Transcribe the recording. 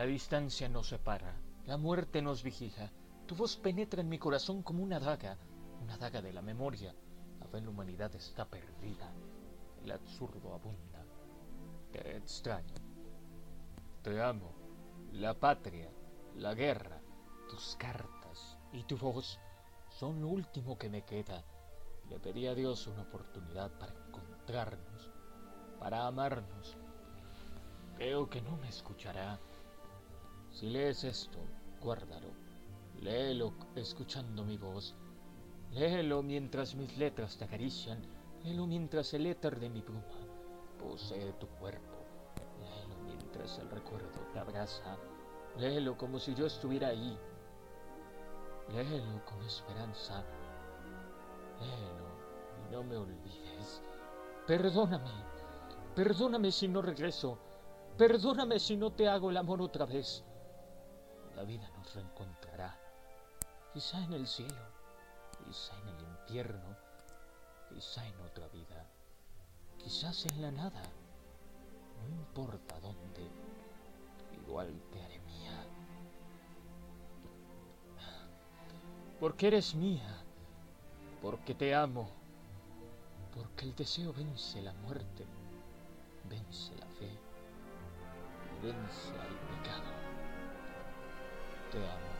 La distancia nos separa, la muerte nos vigila. Tu voz penetra en mi corazón como una daga, una daga de la memoria. La fe en la humanidad está perdida, el absurdo abunda. Te extraño. Te amo. La patria, la guerra, tus cartas y tu voz son lo último que me queda. Le pedí a Dios una oportunidad para encontrarnos, para amarnos. Creo que no me escuchará. Si lees esto, guárdalo. Léelo escuchando mi voz. Léelo mientras mis letras te acarician. Léelo mientras el éter de mi pluma posee tu cuerpo. Léelo mientras el recuerdo te abraza. Léelo como si yo estuviera ahí. Léelo con esperanza. Léelo y no me olvides. Perdóname. Perdóname si no regreso. Perdóname si no te hago el amor otra vez. La vida nos reencontrará. Quizá en el cielo, quizá en el infierno, quizá en otra vida, quizás en la nada. No importa dónde, igual te haré mía. Porque eres mía, porque te amo, porque el deseo vence la muerte, vence la fe vence al pecado. 对啊。